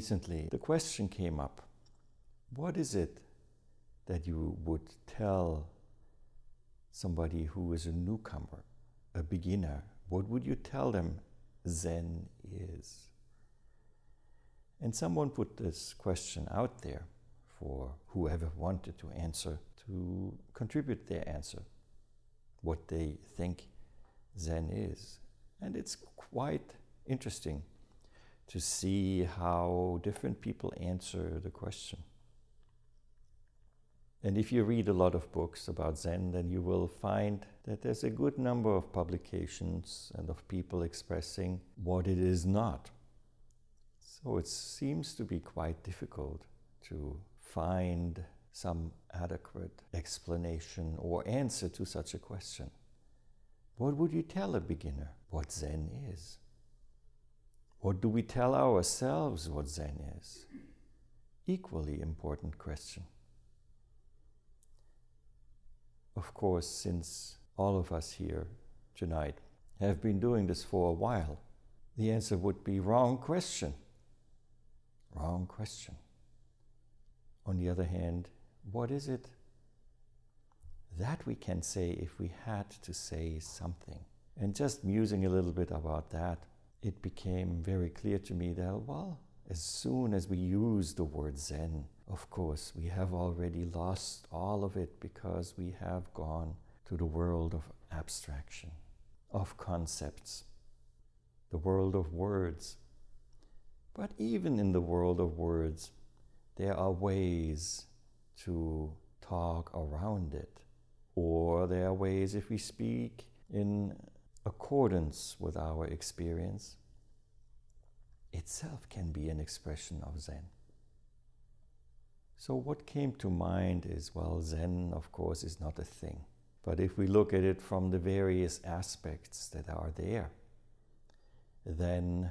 recently the question came up what is it that you would tell somebody who is a newcomer, a beginner? What would you tell them Zen is? And someone put this question out there for whoever wanted to answer to contribute their answer, what they think Zen is. And it's quite interesting to see how different people answer the question. And if you read a lot of books about Zen, then you will find that there's a good number of publications and of people expressing what it is not. So it seems to be quite difficult to find some adequate explanation or answer to such a question. What would you tell a beginner what Zen is? What do we tell ourselves what Zen is? Equally important question. Of course, since all of us here tonight have been doing this for a while, the answer would be wrong question. Wrong question. On the other hand, what is it? That we can say if we had to say something. And just musing a little bit about that, it became very clear to me that, well, as soon as we use the word Zen, of course, we have already lost all of it because we have gone to the world of abstraction, of concepts, the world of words. But even in the world of words, there are ways to talk around it. Or there are ways, if we speak in accordance with our experience, itself can be an expression of Zen. So, what came to mind is well, Zen, of course, is not a thing. But if we look at it from the various aspects that are there, then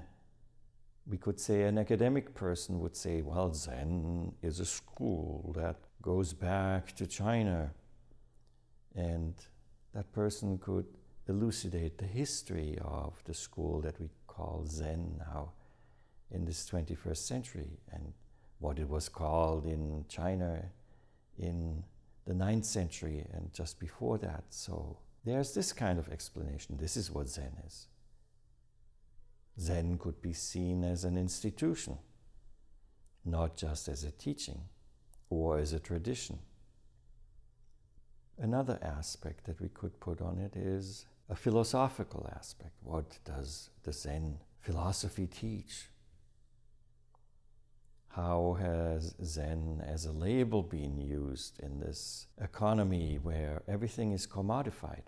we could say an academic person would say, well, Zen is a school that goes back to China. And that person could elucidate the history of the school that we call Zen now in this 21st century and what it was called in China in the 9th century and just before that. So there's this kind of explanation. This is what Zen is. Zen could be seen as an institution, not just as a teaching or as a tradition. Another aspect that we could put on it is a philosophical aspect. What does the Zen philosophy teach? How has Zen as a label been used in this economy where everything is commodified?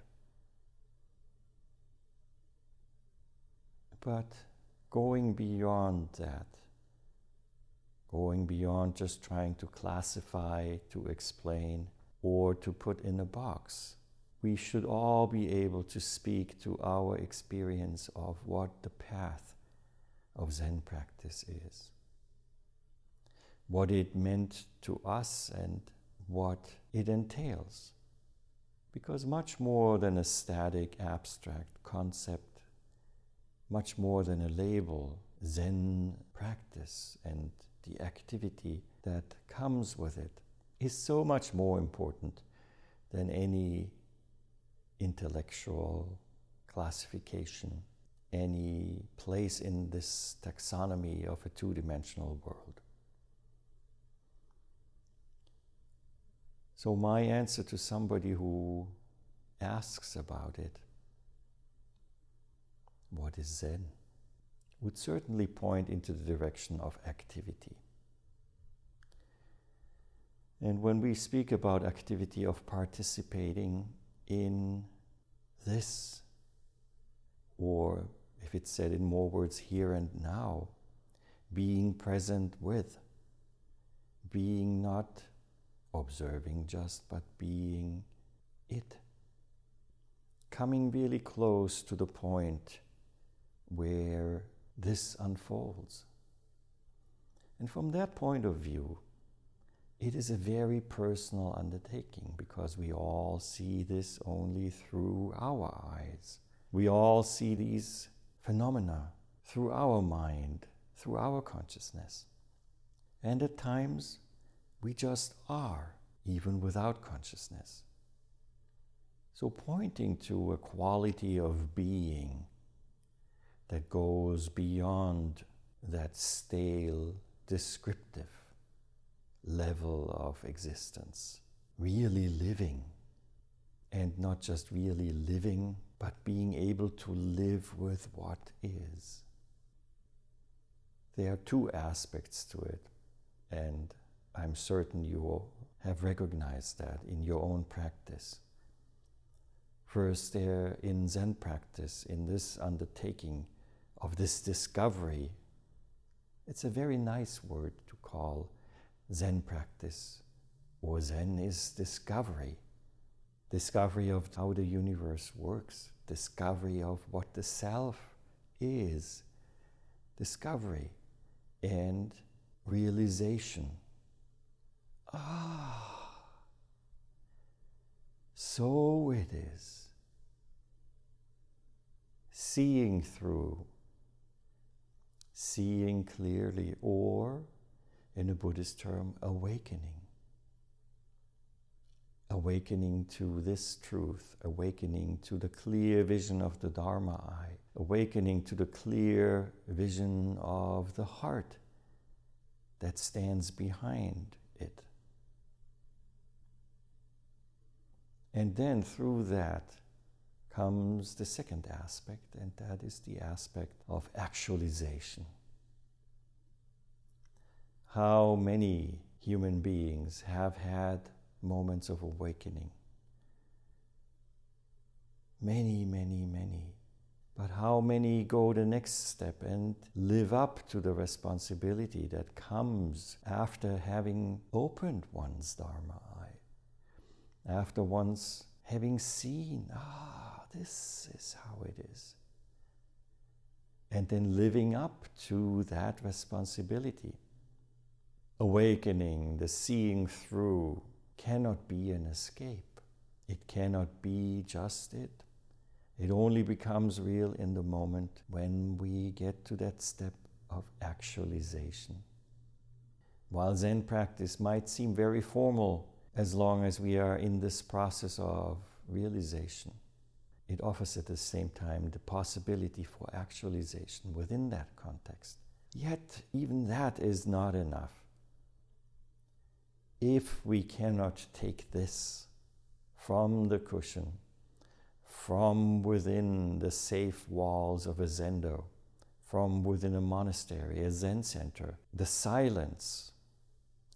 But going beyond that, going beyond just trying to classify, to explain, or to put in a box we should all be able to speak to our experience of what the path of Zen practice is. What it meant to us and what it entails. Because much more than a static, abstract concept, much more than a label, Zen practice and the activity that comes with it is so much more important than any intellectual classification, any place in this taxonomy of a two dimensional world. So, my answer to somebody who asks about it, what is Zen, would certainly point into the direction of activity. And when we speak about activity of participating in this, or if it's said in more words, here and now, being present with, being not observing just, but being it. Coming really close to the point where this unfolds. And from that point of view, it is a very personal undertaking because we all see this only through our eyes. We all see these phenomena through our mind, through our consciousness. And at times, we just are, even without consciousness. So, pointing to a quality of being that goes beyond that stale, descriptive level of existence, really living, and not just really living, but being able to live with what is. There are two aspects to it, and I'm certain you have recognized that in your own practice. First, there in Zen practice, in this undertaking of this discovery, it's a very nice word to call Zen practice, or Zen is discovery. Discovery of how the universe works, discovery of what the self is, discovery and realization. Ah, so it is. Seeing through, seeing clearly, or in a Buddhist term, awakening. Awakening to this truth, awakening to the clear vision of the Dharma eye, awakening to the clear vision of the heart that stands behind it. And then through that comes the second aspect, and that is the aspect of actualization. How many human beings have had moments of awakening? Many, many, many. But how many go the next step and live up to the responsibility that comes after having opened one's Dharma eye? After one's having seen, ah, this is how it is. And then living up to that responsibility. Awakening, the seeing through, cannot be an escape. It cannot be just it. It only becomes real in the moment when we get to that step of actualization. While Zen practice might seem very formal as long as we are in this process of realization, it offers at the same time the possibility for actualization within that context. Yet, even that is not enough. If we cannot take this from the cushion from within the safe walls of a zendo, from within a monastery, a Zen center, the silence,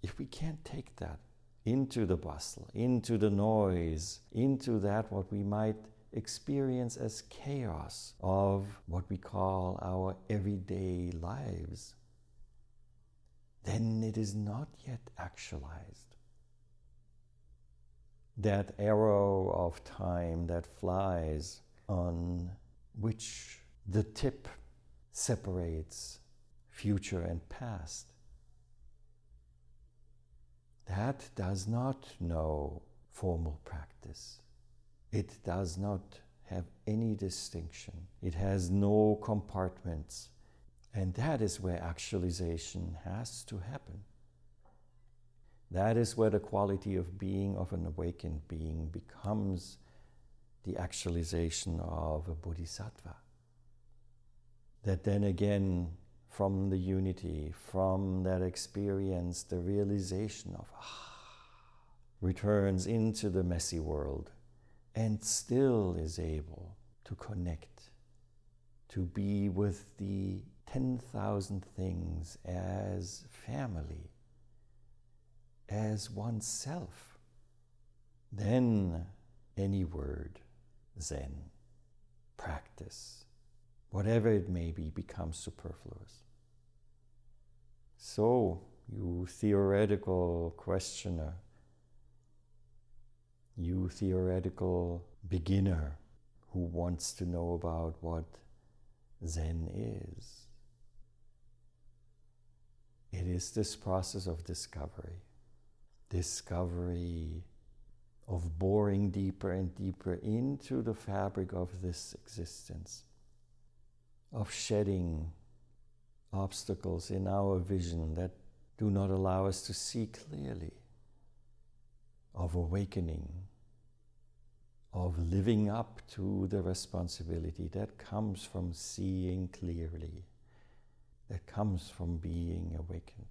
if we can't take that into the bustle, into the noise, into that what we might experience as chaos of what we call our everyday lives, then it is not yet actualized that arrow of time that flies on which the tip separates future and past. That does not know formal practice. It does not have any distinction. It has no compartments. And that is where actualization has to happen. That is where the quality of being, of an awakened being, becomes the actualization of a bodhisattva. That then again, from the unity, from that experience, the realization of ah, returns into the messy world and still is able to connect, to be with the 10,000 things as family as oneself, then any word, Zen, practice, whatever it may be, becomes superfluous. So, you theoretical questioner, you theoretical beginner who wants to know about what Zen is, is this process of discovery. Discovery of boring deeper and deeper into the fabric of this existence, of shedding obstacles in our vision that do not allow us to see clearly, of awakening, of living up to the responsibility that comes from seeing clearly, that comes from being awakened.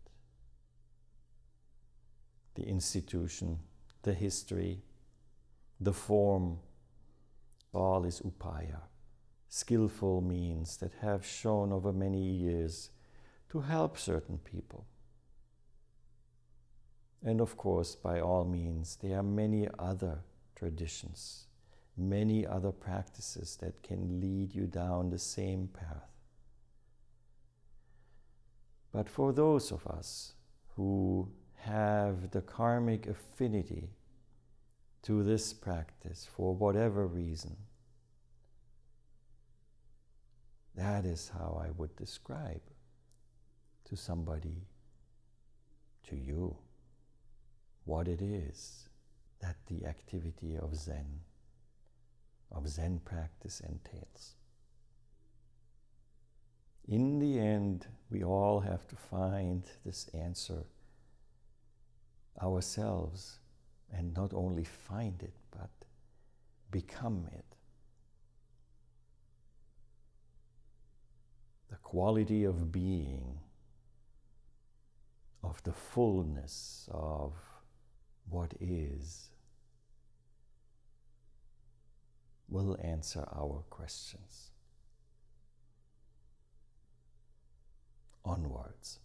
The institution, the history, the form, all is upaya, skillful means that have shown over many years to help certain people. And of course, by all means, there are many other traditions, many other practices that can lead you down the same path. But for those of us who have the karmic affinity to this practice for whatever reason, that is how I would describe to somebody, to you, what it is that the activity of Zen, of Zen practice entails. In the end, we all have to find this answer ourselves and not only find it, but become it. The quality of being, of the fullness of what is, will answer our questions. Onwards.